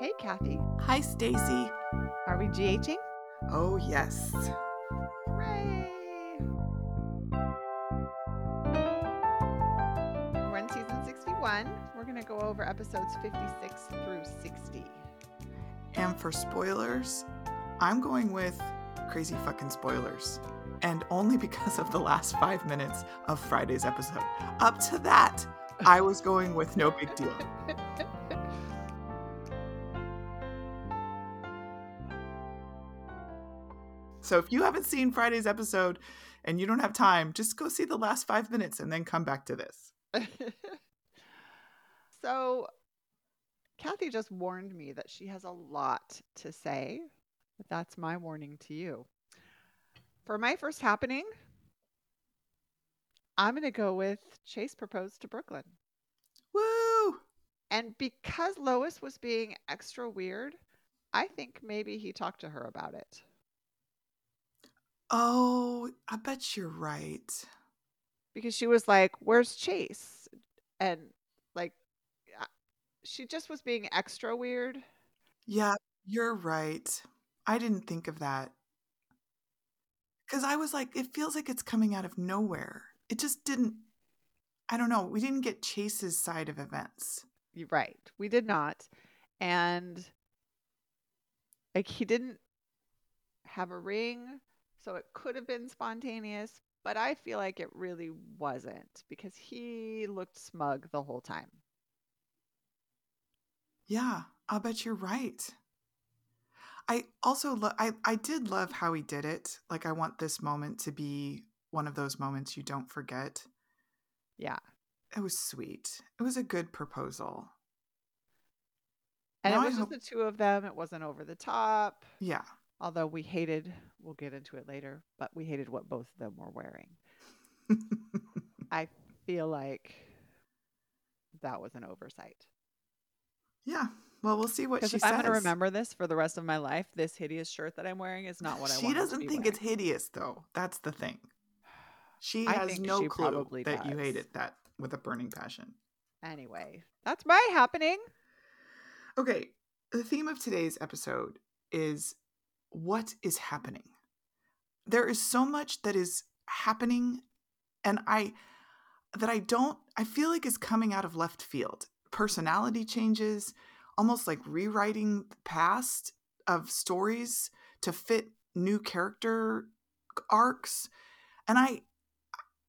Hey, Kathy. Hi, Stacy. Are we GHing? Oh, yes. Hooray! We're in season 61. We're going to go over episodes 56 through 60. And for spoilers, I'm going with crazy fucking spoilers. And only because of the last five minutes of Friday's episode. Up to that, I was going with no big deal. So if you haven't seen Friday's episode and you don't have time, just go see the last five minutes and then come back to this. so, Kathy just warned me that she has a lot to say. But that's my warning to you. For my first happening, I'm going to go with Chase proposed to Brooklyn. Woo! And because Lois was being extra weird, I think maybe he talked to her about it. Oh, I bet you're right. Because she was like, Where's Chase? And like, she just was being extra weird. Yeah, you're right. I didn't think of that. Because I was like, it feels like it's coming out of nowhere. It just didn't, I don't know. We didn't get Chase's side of events. You're right. We did not. And like, he didn't have a ring so it could have been spontaneous, but I feel like it really wasn't because he looked smug the whole time. Yeah, I'll bet you're right. I also lo- I I did love how he did it. Like I want this moment to be one of those moments you don't forget. Yeah. It was sweet. It was a good proposal. And now it was just the two of them. It wasn't over the top. Yeah. Although we hated, we'll get into it later, but we hated what both of them were wearing. I feel like that was an oversight. Yeah. Well, we'll see what she if says. I'm going to remember this for the rest of my life, this hideous shirt that I'm wearing is not what I she want. She doesn't think wearing. it's hideous, though. That's the thing. She has no she clue that does. you hated that with a burning passion. Anyway, that's my happening. Okay. The theme of today's episode is what is happening. There is so much that is happening and I that I don't I feel like is coming out of left field. Personality changes, almost like rewriting the past of stories to fit new character arcs. And I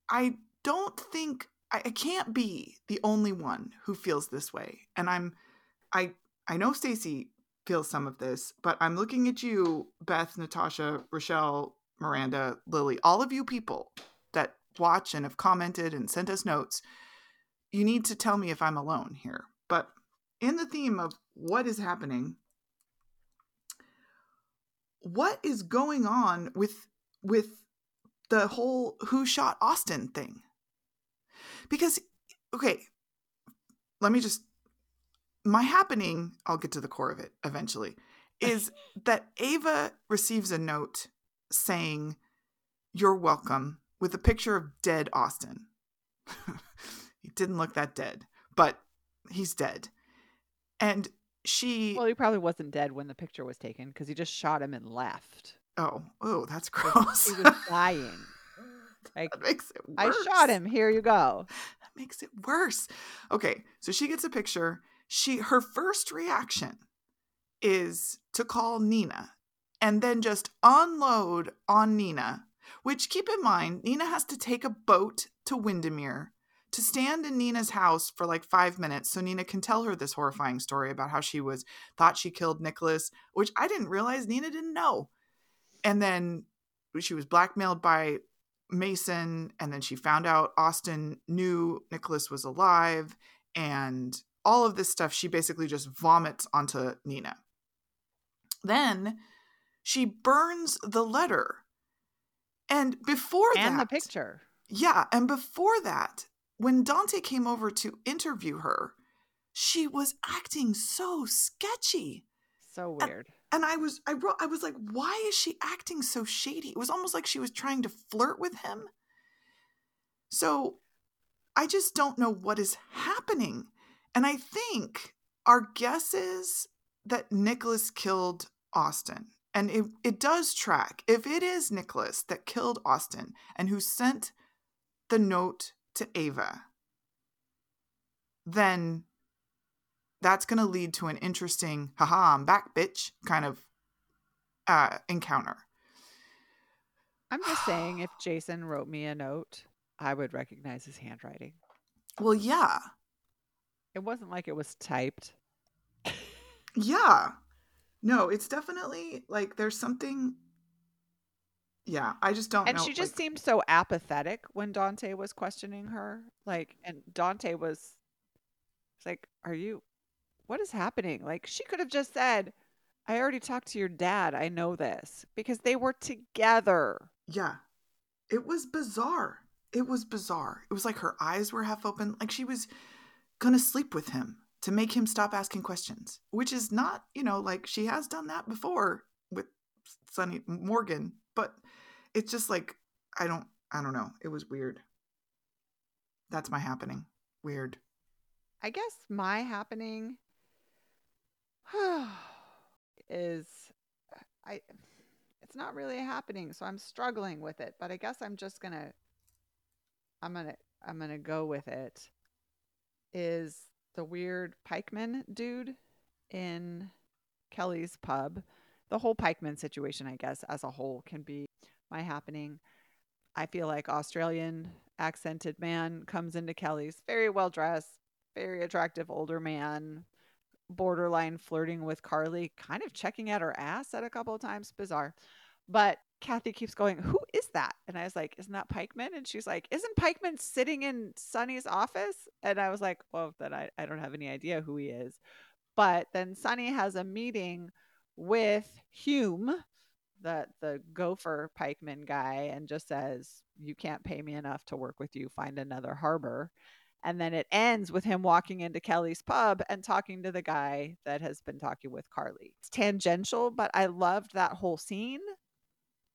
I don't think I, I can't be the only one who feels this way. And I'm I I know Stacy feels some of this, but I'm looking at you, Beth, Natasha, Rochelle, Miranda, Lily, all of you people that watch and have commented and sent us notes. You need to tell me if I'm alone here. But in the theme of what is happening, what is going on with with the whole who shot Austin thing? Because okay, let me just my happening, I'll get to the core of it eventually, is that Ava receives a note saying, You're welcome, with a picture of dead Austin. he didn't look that dead, but he's dead. And she. Well, he probably wasn't dead when the picture was taken because he just shot him and left. Oh, oh, that's gross. He was dying. Like, that makes it worse. I shot him. Here you go. That makes it worse. Okay, so she gets a picture she her first reaction is to call Nina and then just unload on Nina, which keep in mind, Nina has to take a boat to Windermere to stand in Nina's house for like five minutes so Nina can tell her this horrifying story about how she was thought she killed Nicholas, which I didn't realize Nina didn't know. And then she was blackmailed by Mason, and then she found out Austin knew Nicholas was alive, and all of this stuff she basically just vomits onto Nina. Then she burns the letter. And before and that, the picture. Yeah, and before that, when Dante came over to interview her, she was acting so sketchy. So weird. And, and I was I wrote I was like, why is she acting so shady? It was almost like she was trying to flirt with him. So I just don't know what is happening. And I think our guess is that Nicholas killed Austin. And it, it does track. If it is Nicholas that killed Austin and who sent the note to Ava, then that's going to lead to an interesting, haha, I'm back, bitch, kind of uh, encounter. I'm just saying, if Jason wrote me a note, I would recognize his handwriting. Well, yeah. It wasn't like it was typed. yeah. No, it's definitely like there's something. Yeah, I just don't and know. she just like, seemed so apathetic when Dante was questioning her. Like, and Dante was like, Are you, what is happening? Like, she could have just said, I already talked to your dad. I know this because they were together. Yeah. It was bizarre. It was bizarre. It was like her eyes were half open, like she was going to sleep with him to make him stop asking questions, which is not, you know, like she has done that before with Sonny Morgan, but it's just like I don't I don't know. It was weird. That's my happening. Weird. I guess my happening is I it's not really happening, so I'm struggling with it, but I guess I'm just going to I'm going to I'm going to go with it is the weird pikeman dude in Kelly's pub. The whole pikeman situation, I guess, as a whole can be my happening. I feel like Australian accented man comes into Kelly's very well dressed, very attractive older man, borderline flirting with Carly, kind of checking out her ass at a couple of times. Bizarre. But Kathy keeps going, Who is that? And I was like, Isn't that Pikeman? And she's like, Isn't Pikeman sitting in Sonny's office? And I was like, Well, then I, I don't have any idea who he is. But then Sonny has a meeting with Hume, the the gopher pikeman guy, and just says, You can't pay me enough to work with you, find another harbor. And then it ends with him walking into Kelly's pub and talking to the guy that has been talking with Carly. It's tangential, but I loved that whole scene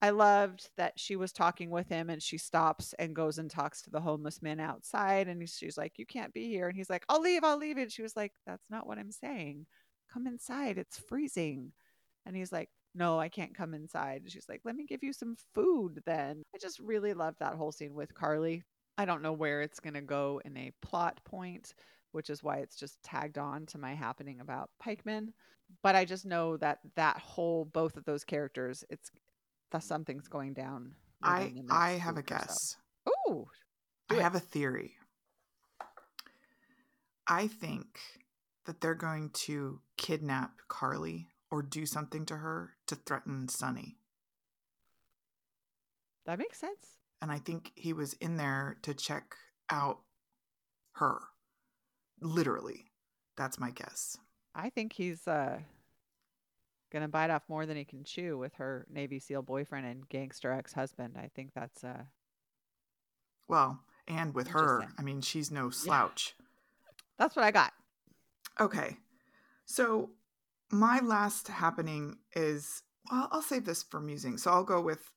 I loved that she was talking with him and she stops and goes and talks to the homeless man outside. And she's like, You can't be here. And he's like, I'll leave, I'll leave. And she was like, That's not what I'm saying. Come inside. It's freezing. And he's like, No, I can't come inside. And she's like, Let me give you some food then. I just really loved that whole scene with Carly. I don't know where it's going to go in a plot point, which is why it's just tagged on to my happening about Pikeman but I just know that that whole both of those characters, it's that something's going down. I I have a guess. So. Ooh, I it. have a theory. I think that they're going to kidnap Carly or do something to her to threaten Sonny. That makes sense. And I think he was in there to check out her. Literally. That's my guess. I think he's uh gonna bite off more than he can chew with her Navy SEAL boyfriend and gangster ex husband. I think that's uh well, and with her, I mean, she's no slouch. Yeah. That's what I got. Okay. So my last happening is well, I'll save this for musing. So I'll go with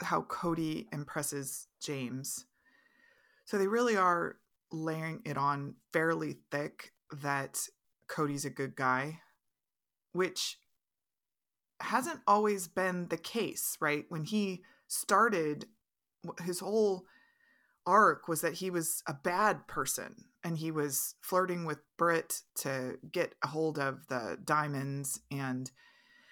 how Cody impresses James. So they really are layering it on fairly thick that Cody's a good guy, which hasn't always been the case, right? When he started, his whole arc was that he was a bad person and he was flirting with Britt to get a hold of the diamonds and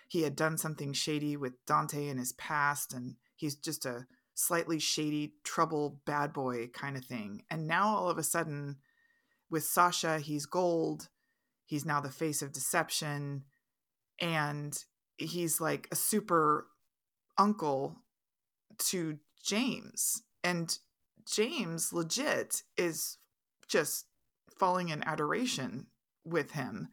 he had done something shady with Dante in his past and he's just a slightly shady trouble bad boy kind of thing. And now all of a sudden with Sasha he's gold. He's now the face of deception and he's like a super uncle to James. And James legit is just falling in adoration with him,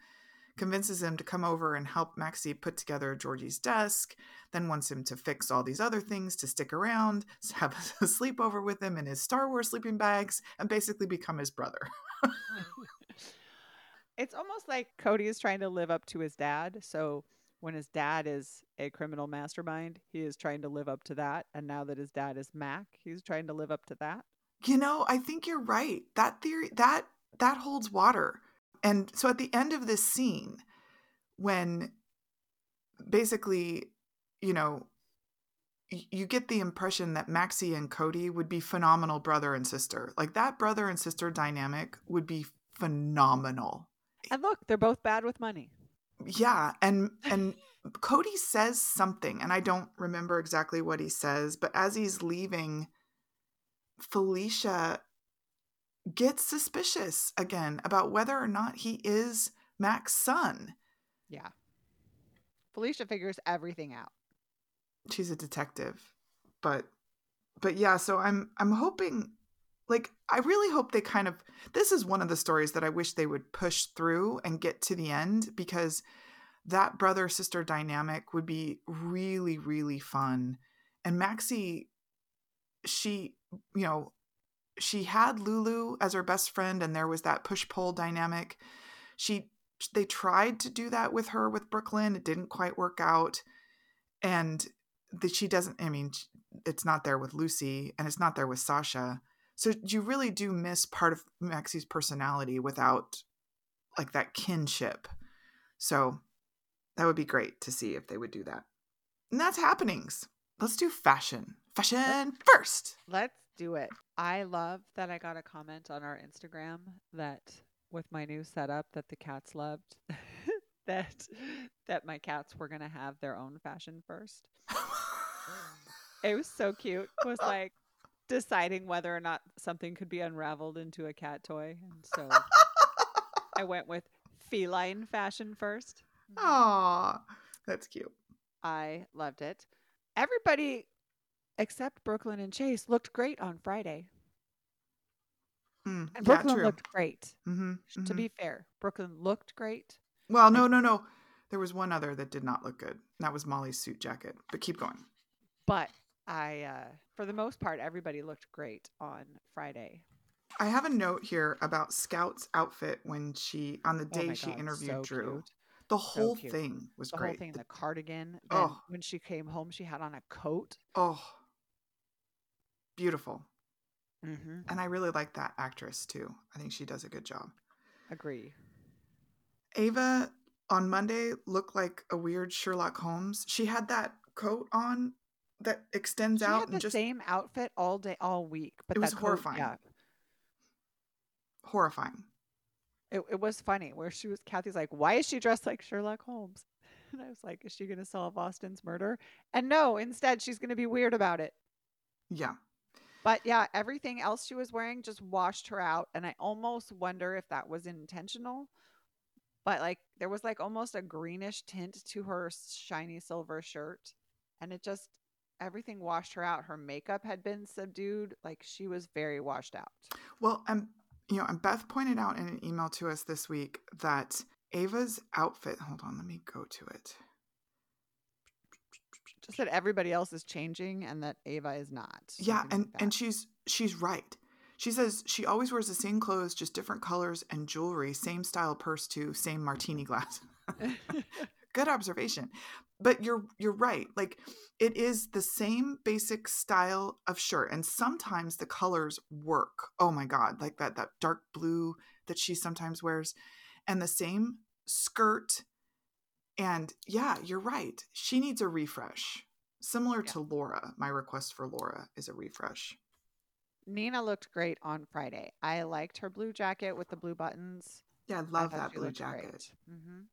convinces him to come over and help Maxie put together Georgie's desk, then wants him to fix all these other things to stick around, have a sleepover with him in his Star Wars sleeping bags, and basically become his brother. it's almost like Cody is trying to live up to his dad. So when his dad is a criminal mastermind, he is trying to live up to that. And now that his dad is Mac, he's trying to live up to that. You know, I think you're right. That theory that that holds water. And so at the end of this scene, when basically, you know, you get the impression that Maxie and Cody would be phenomenal brother and sister. Like that brother and sister dynamic would be phenomenal. And look, they're both bad with money. Yeah, and and Cody says something and I don't remember exactly what he says, but as he's leaving Felicia gets suspicious again about whether or not he is Mac's son. Yeah. Felicia figures everything out. She's a detective. But but yeah, so I'm I'm hoping like I really hope they kind of this is one of the stories that I wish they would push through and get to the end because that brother sister dynamic would be really really fun. And Maxie she you know she had Lulu as her best friend and there was that push pull dynamic. She they tried to do that with her with Brooklyn. It didn't quite work out. And that she doesn't I mean it's not there with Lucy and it's not there with Sasha. So you really do miss part of Maxie's personality without like that kinship. So that would be great to see if they would do that. And that's happenings. Let's do fashion. Fashion first. Let's do it. I love that I got a comment on our Instagram that with my new setup that the cats loved that that my cats were going to have their own fashion first. It was so cute. It was like deciding whether or not something could be unraveled into a cat toy. And so I went with feline fashion first. Aw, that's cute. I loved it. Everybody except Brooklyn and Chase looked great on Friday. Mm, And Brooklyn looked great. hmm To be fair, Brooklyn looked great. well, no, no, no. There was one other that did not look good. That was Molly's suit jacket. But keep going. But I, uh, for the most part, everybody looked great on Friday. I have a note here about Scout's outfit when she on the Oh day she interviewed so Drew. cute. The whole cute. thing was The great. whole thing, the cardigan. Then Oh. when she came home, she had on a coat. Oh, beautiful. Mm-hmm. And I really like that actress too. I think she does a good job. Agree. Ava on Monday looked like a weird Sherlock Holmes. She had that coat on that extends She out had the and just same outfit all day, all week. But It was that coat- horrifying. yeah, horrifying. it, it was funny. Where she was, Kathy's like, "Why is she dressed like Sherlock Holmes?" And I was like, "Is she going to solve Austin's murder?" And no, instead, she's going to be weird about it. Yeah. But yeah, everything else she was wearing just washed her out. And I almost wonder if that was intentional. But like there was like almost a greenish tint to her shiny silver shirt. And it just, everything washed her out. Her makeup had been subdued. Like she was very washed out. Well, and you know, and Beth pointed out in an email to us this week that Ava's outfit. Hold on, let me go to it. Just that everybody else is changing and that Ava is not. Yeah, and like and she's she's right. She says she always wears the same clothes, just different colors and jewelry, same style purse too, same martini glass. Good observation. But you're you're right. Like it is the same basic style of shirt and sometimes the colors work. Oh my god, like that that dark blue that she sometimes wears and the same skirt and yeah, you're right. She needs a refresh. Similar Yeah. to Laura. My request for Laura is a refresh. Nina looked great on Friday. I liked her blue jacket with the blue buttons. Yeah, I I love thought that blue jacket. Mhm.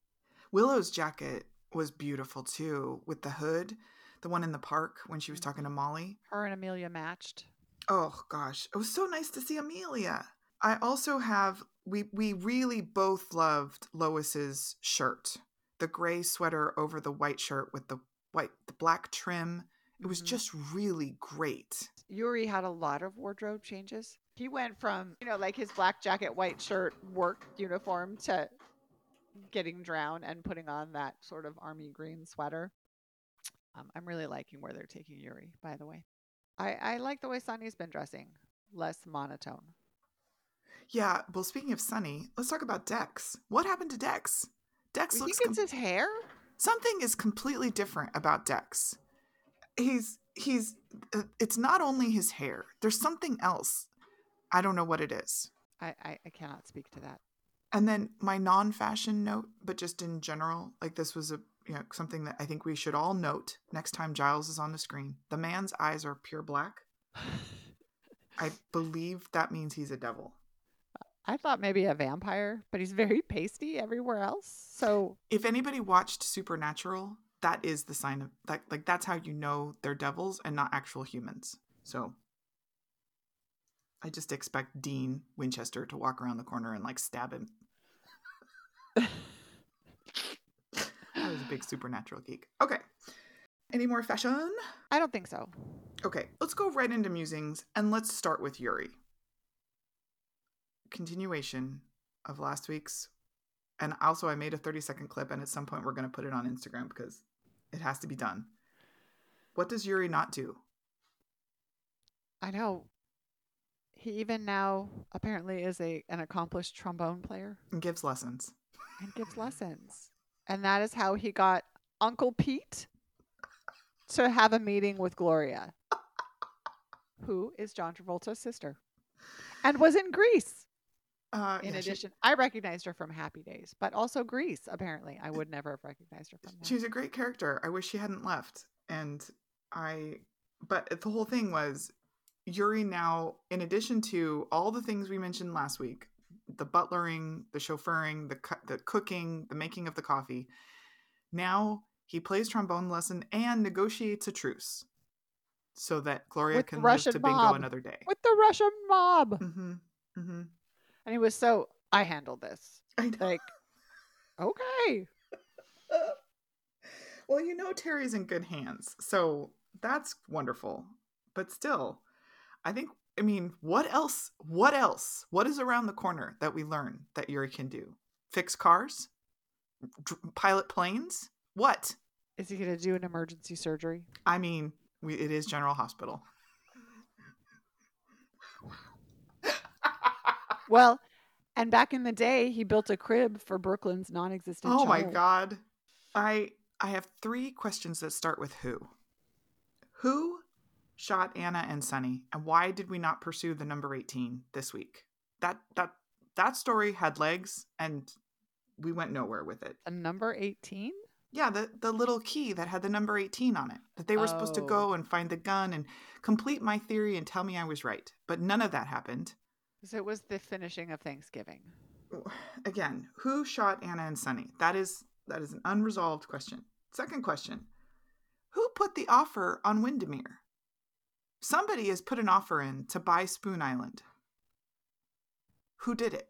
Willow's jacket was beautiful too, with the hood, the one in the park when she was talking to Molly. Her and Amelia matched. Oh gosh, it was so nice to see Amelia. I also have we we really both loved Lois's shirt, the gray sweater over the white shirt with the white the black trim. It was Mhm. just really great. Yuri had a lot of wardrobe changes. He went from, you know, like his black jacket, white shirt, work uniform to getting drowned and putting on that sort of army green sweater. Um, I'm really liking where they're taking Yuri, by the way. I, I like the way Sonny's been dressing, less monotone. Yeah. Well, speaking of Sonny, let's talk about Dex. What happened to Dex? Dex He looks gets com- his hair. something is completely different about Dex. He's he's uh, it's not only his hair. There's something else. I don't know what it is. I, I, I cannot speak to that. And then my non-fashion note, but just in general, like this was a you know something that I think we should all note next time Giles is on the screen. The man's eyes are pure black. I believe that means he's a devil. I thought maybe a vampire, but he's very pasty everywhere else. So If anybody watched Supernatural, that is the sign of that like that's how you know they're devils and not actual humans. So I just expect Dean Winchester to walk around the corner and like stab him. I was a big supernatural geek. Okay. Any more fashion? I don't think so. Okay, let's go right into musings and let's start with Yuri. Continuation of last week's. And also, I made a 30 second clip, and at some point, we're going to put it on Instagram because it has to be done. What does Yuri not do? I know. He even now apparently is a an accomplished trombone player And gives lessons. And gives lessons. And that is how he got Uncle Pete to have a meeting with Gloria, who is John Travolta's sister, and was in Grease. Uh, In yeah, she- addition, I recognized her from Happy Days, but also Grease. Apparently, I would never have recognized her from that. she's a great character. I wish she hadn't left. And I, but the whole thing was Yuri now, in addition to all the things we mentioned last week, the butlering, the chauffeuring, the cu- the cooking, the making of the coffee, now he plays trombone lesson and negotiates a truce so that Gloria With can live to bingo mob. another day. with the Russian mob. Mm-hmm. Mm-hmm. And he was so, I handled this. I know. Like, okay. well, you know Terry's in good hands, so that's wonderful. But still, I think I mean, what else? What else? What is around the corner that we learn that Yuri can do? Fix cars? Dr- pilot planes? What? Is he going to do an emergency surgery? I mean, we, it is General Hospital. Well, and back in the day, he built a crib for Brooklyn's non existent oh my god. I I have three questions that start with who. Who shot Anna and Sonny and why did we not pursue the number 18 this week? That that that story had legs and we went nowhere with it. A number 18? Yeah, the the little key that had the number 18 on it. That they were supposed to Oh. go and find the gun and complete my theory and tell me I was right. But none of that happened. So it was the finishing of Thanksgiving. again, who shot Anna and Sonny? That is that is an unresolved question. Second question. Who put the offer on Windermere? Somebody has put an offer in to buy Spoon Island. Who did it?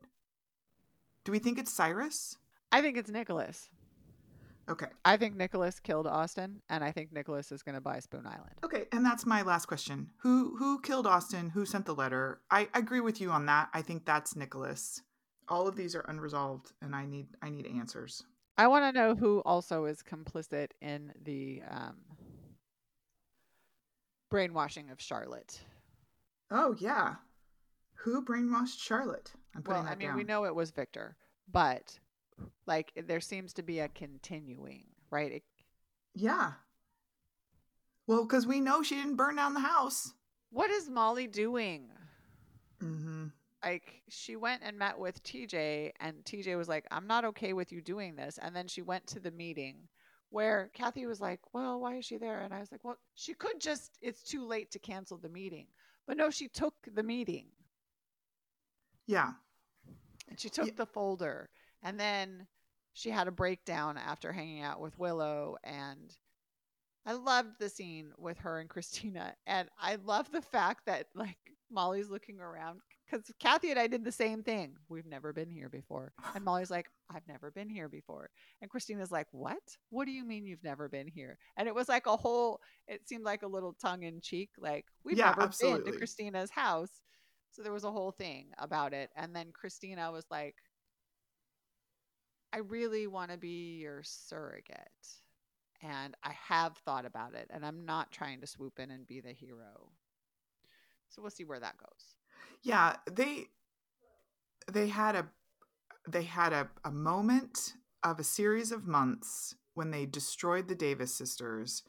Do we think it's Cyrus? I think it's Nicholas. Okay. I think Nicholas killed Austin, and I think Nicholas is going to buy Spoon Island. Okay, and that's my last question. Who who killed Austin? Who sent the letter? I I agree with you on that. I think that's Nicholas. All of these are unresolved and I need I need answers. I want to know who also is complicit in the um, brainwashing of Charlotte. Oh yeah. Who brainwashed Charlotte? I'm putting Well, I mean, down. we know it was Victor, but like there seems to be a continuing, right? It, Yeah. Well, because we know she didn't burn down the house. what is Molly doing? Mm-hmm. Like she went and met with TJ, and TJ was like, "I'm not okay with you doing this." And then she went to the meeting where Kathy was like, "Well, why is she there?" And I was like, "Well, she could just. It's too late to cancel the meeting." But no, she took the meeting. Yeah. And she took Yeah. the folder. And then she had a breakdown after hanging out with Willow. And I loved the scene with her and Kristina. And I love the fact that, like, Molly's looking around because Kathy and I did the same thing. We've never been here before. And Molly's like, I've never been here before. And Kristina's like, What? What do you mean you've never been here? And it was like a whole, it seemed like a little tongue in cheek, like, We've Yeah, never been to Kristina's house. So there was a whole thing about it. And then Kristina was like, I really want to be your surrogate. And I have thought about it. And I'm not trying to swoop in and be the hero. So we'll see where that goes. Yeah. They they had a they had a, a moment of a series of months when they destroyed the Davis sisters.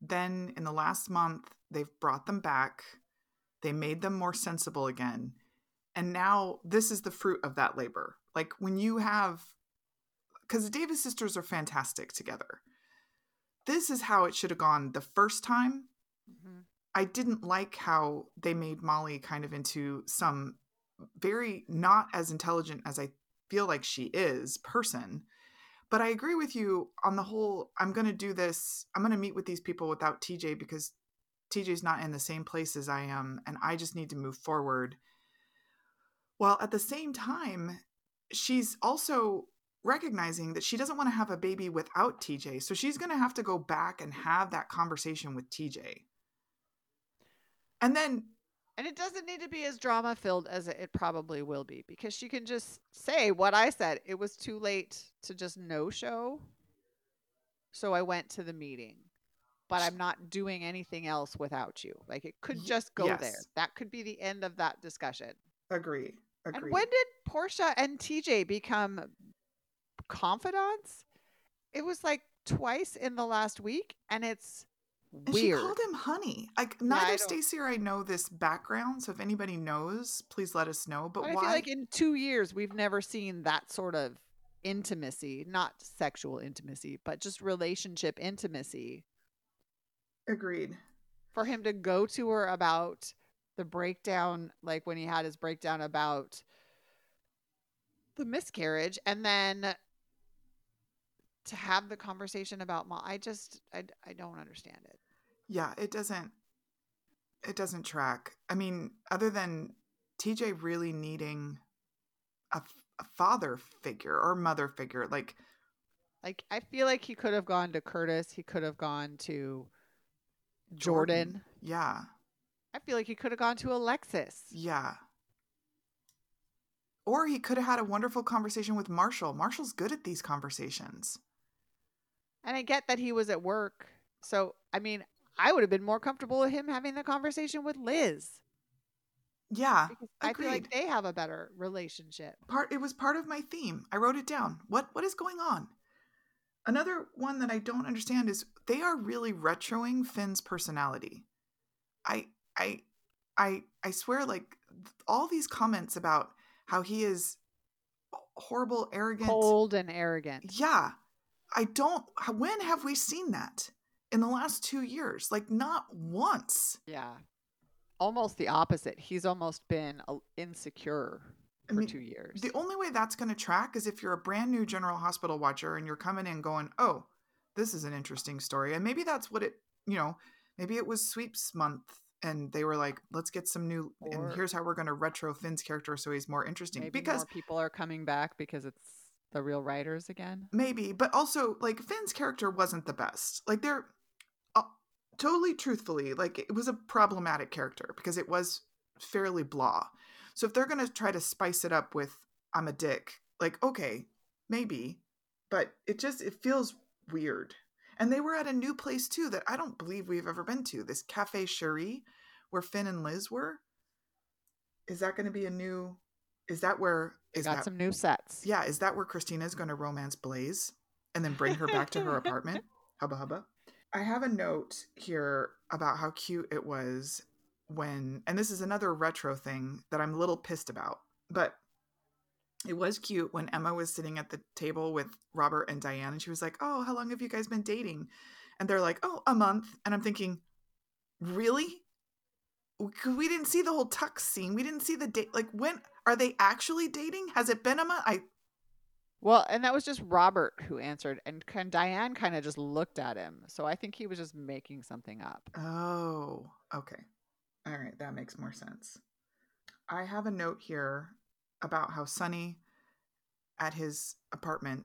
Then in the last month, they've brought them back. They made them more sensible again. And now this is the fruit of that labor. Like when you have, because the Davis sisters are fantastic together. This is how it should have gone the first time. Mm-hmm. I didn't like how they made Molly kind of into some very not as intelligent as I feel like she is person. But I agree with you on the whole. I'm going to do this. I'm going to meet with these people without TJ because TJ's not in the same place as I am, and I just need to move forward. While at the same time, she's also recognizing that she doesn't want to have a baby without TJ. So she's going to have to go back and have that conversation with TJ. And then and it doesn't need to be as drama filled as it probably will be because she can just say what I said. It was too late to just no show. So I went to the meeting. But I'm not doing anything else without you. Like it could just go yes. there. That could be the end of that discussion. Agree. Agree. And when did Portia and TJ become confidants? It was like twice in the last week, and it's and weird. she called him honey. Like neither Stacy or I know this background, so if anybody knows, please let us know. But, but I why? feel like in two years we've never seen that sort of intimacy, not sexual intimacy, but just relationship intimacy. Agreed. For him to go to her about the breakdown, like when he had his breakdown about the miscarriage, and then to have the conversation about mom, I just I, I don't understand it. Yeah, it doesn't it doesn't track. I mean, other than TJ really needing a, a father figure or mother figure, like like I feel like he could have gone to Curtis, he could have gone to Jordan. Jordan. Yeah. I feel like he could have gone to Alexis. Yeah. Or he could have had a wonderful conversation with Marshall. Marshall's good at these conversations. And I get that he was at work. So, I mean, I would have been more comfortable with him having the conversation with Liz. Yeah. I feel like they have a better relationship. Part it was part of my theme. I wrote it down. What what is going on? Another one that I don't understand is they are really retroing Finn's personality. I I I I swear like all these comments about how he is horrible, arrogant, cold and arrogant. Yeah. I don't when have we seen that? In the last 2 years? Like not once. Yeah. Almost the opposite. He's almost been uh, insecure for I mean, 2 years. The only way that's going to track is if you're a brand new General Hospital watcher and you're coming in going, "Oh, this is an interesting story." And maybe that's what it, you know, maybe it was sweeps month and they were like, let's get some new, or and here's how we're going to retro Finn's character so he's more interesting. because people are coming back because it's the real writers again. Maybe, but also like Finn's character wasn't the best. Like they're uh, totally truthfully, like it was a problematic character because it was fairly blah. So if they're going to try to spice it up with I'm a dick, like okay, maybe, but it just it feels weird. And they were at a new place too that I don't believe we've ever been to. This Cafe Cherie, where Finn and Liz were. Is that going to be a new? Is that where? Is got that, some new sets. Yeah, is that where Kristina is going to romance Blaze and then bring her back to her apartment? Hubba hubba. I have a note here about how cute it was when, and this is another retro thing that I'm a little pissed about, but it was cute when Emma was sitting at the table with Robert and Diane, and she was like, "Oh, how long have you guys been dating?" And they're like, "Oh, a month." And I'm thinking, really? We didn't see the whole tux scene. We didn't see the date. Like, when are they actually dating? Has it been a month? I. Well, and that was just Robert who answered, and and Diane kind of just looked at him. So I think he was just making something up. Oh, okay. All right, that makes more sense. I have a note here about how Sonny at his apartment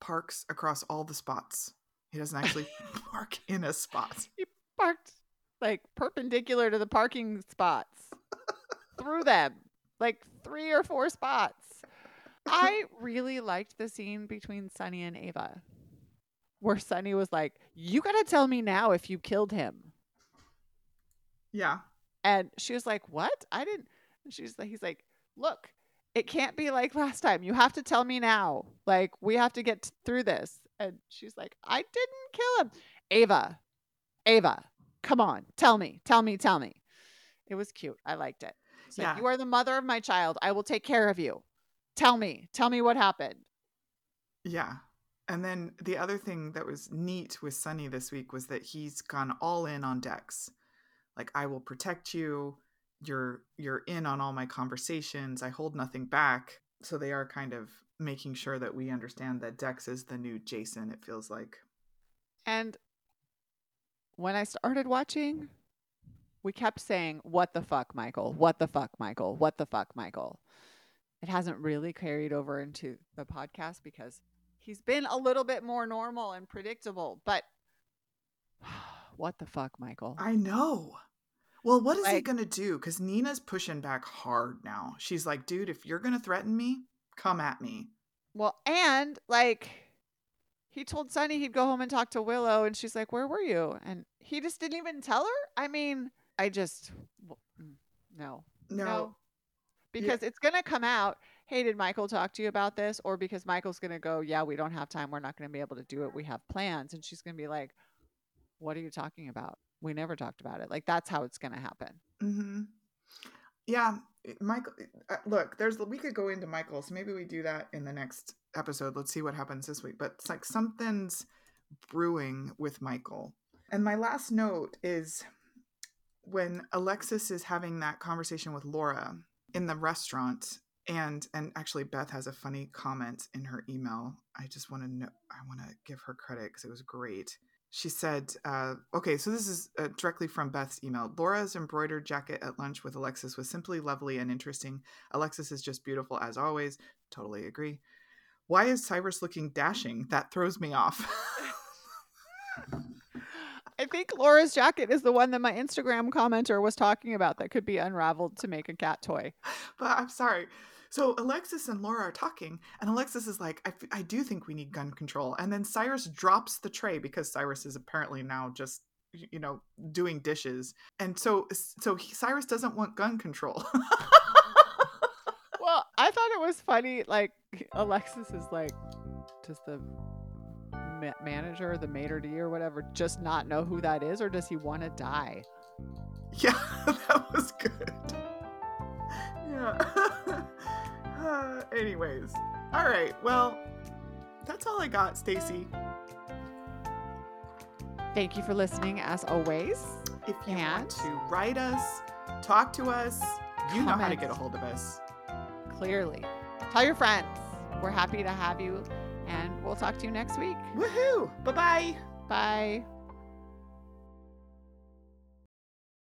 parks across all the spots. He doesn't actually park in a spot. He parked like perpendicular to the parking spots through them, like three or four spots. I really liked the scene between Sonny and Ava, where Sonny was like, You got to tell me now if you killed him. Yeah. And she was like, What? I didn't. And she's like, He's like, Look, it can't be like last time. You have to tell me now. Like, we have to get through this. And she's like, I didn't kill him. Ava, Ava, come on. Tell me, tell me, tell me. It was cute. I liked it. It's yeah. like, you are the mother of my child. I will take care of you. tell me. Tell me what happened. Yeah. And then the other thing that was neat with Sonny this week was that he's gone all in on Dex. Like I will protect you. You're you're in on all my conversations. I hold nothing back. So they are kind of making sure that we understand that Dex is the new Jason, it feels like. And when I started watching, we kept saying, What the fuck, Michael? What the fuck, Michael? What the fuck, Michael? It hasn't really carried over into the podcast because he's been a little bit more normal and predictable. But what the fuck, Michael? I know. Well, what is he going to do? Because Nina's pushing back hard now. She's like, dude, if you're going to threaten me, come at me. Well, and like he told Sonny he'd go home and talk to Willow, and she's like, "Where were you?" And he just didn't even tell her. I mean, I just mm, no, No. because it's gonna come out. Hey, did Michael talk to you about this? Or because Michael's gonna go, yeah, we don't have time. We're not gonna be able to do it. We have plans, and she's gonna be like, "What are you talking about? We never talked about it." Like that's how it's gonna happen. Mm-hmm. Yeah, Michael. Uh, look, there's we could go into Michael, so maybe we do that in the next episode. Let's see what happens this week. But it's like something's brewing with Michael. And my last note is when Alexis is having that conversation with Laura in the restaurant. And and actually, Beth has a funny comment in her email. I just want to know. I want to give her credit because it was great she said, uh, okay, so this is uh, directly from Beth's email. Laura's embroidered jacket at lunch with Alexis was simply lovely and interesting. Alexis is just beautiful as always. Totally agree. Why is Cyrus looking dashing? That throws me off. I think Laura's jacket is the one that my Instagram commenter was talking about that could be unraveled to make a cat toy. but I'm sorry. So Alexis and Laura are talking, and Alexis is like, I, I do think we need gun control. And then Cyrus drops the tray because Cyrus is apparently now just, you know, doing dishes. And so, so he, Cyrus doesn't want gun control. Well, I thought it was funny. Like Alexis is like, does the ma- manager, the maitre d or whatever, just not know who that is, or does he want to die? Yeah, that was good. Yeah. Uh, anyways, all right. Well, that's all I got, Stacy. Thank you for listening, as always. If you And? want to write us, talk to us, you know how to get a hold of us. Clearly, tell your friends. We're happy to have you, we'll talk to you next week. Woohoo! Bye bye. Bye.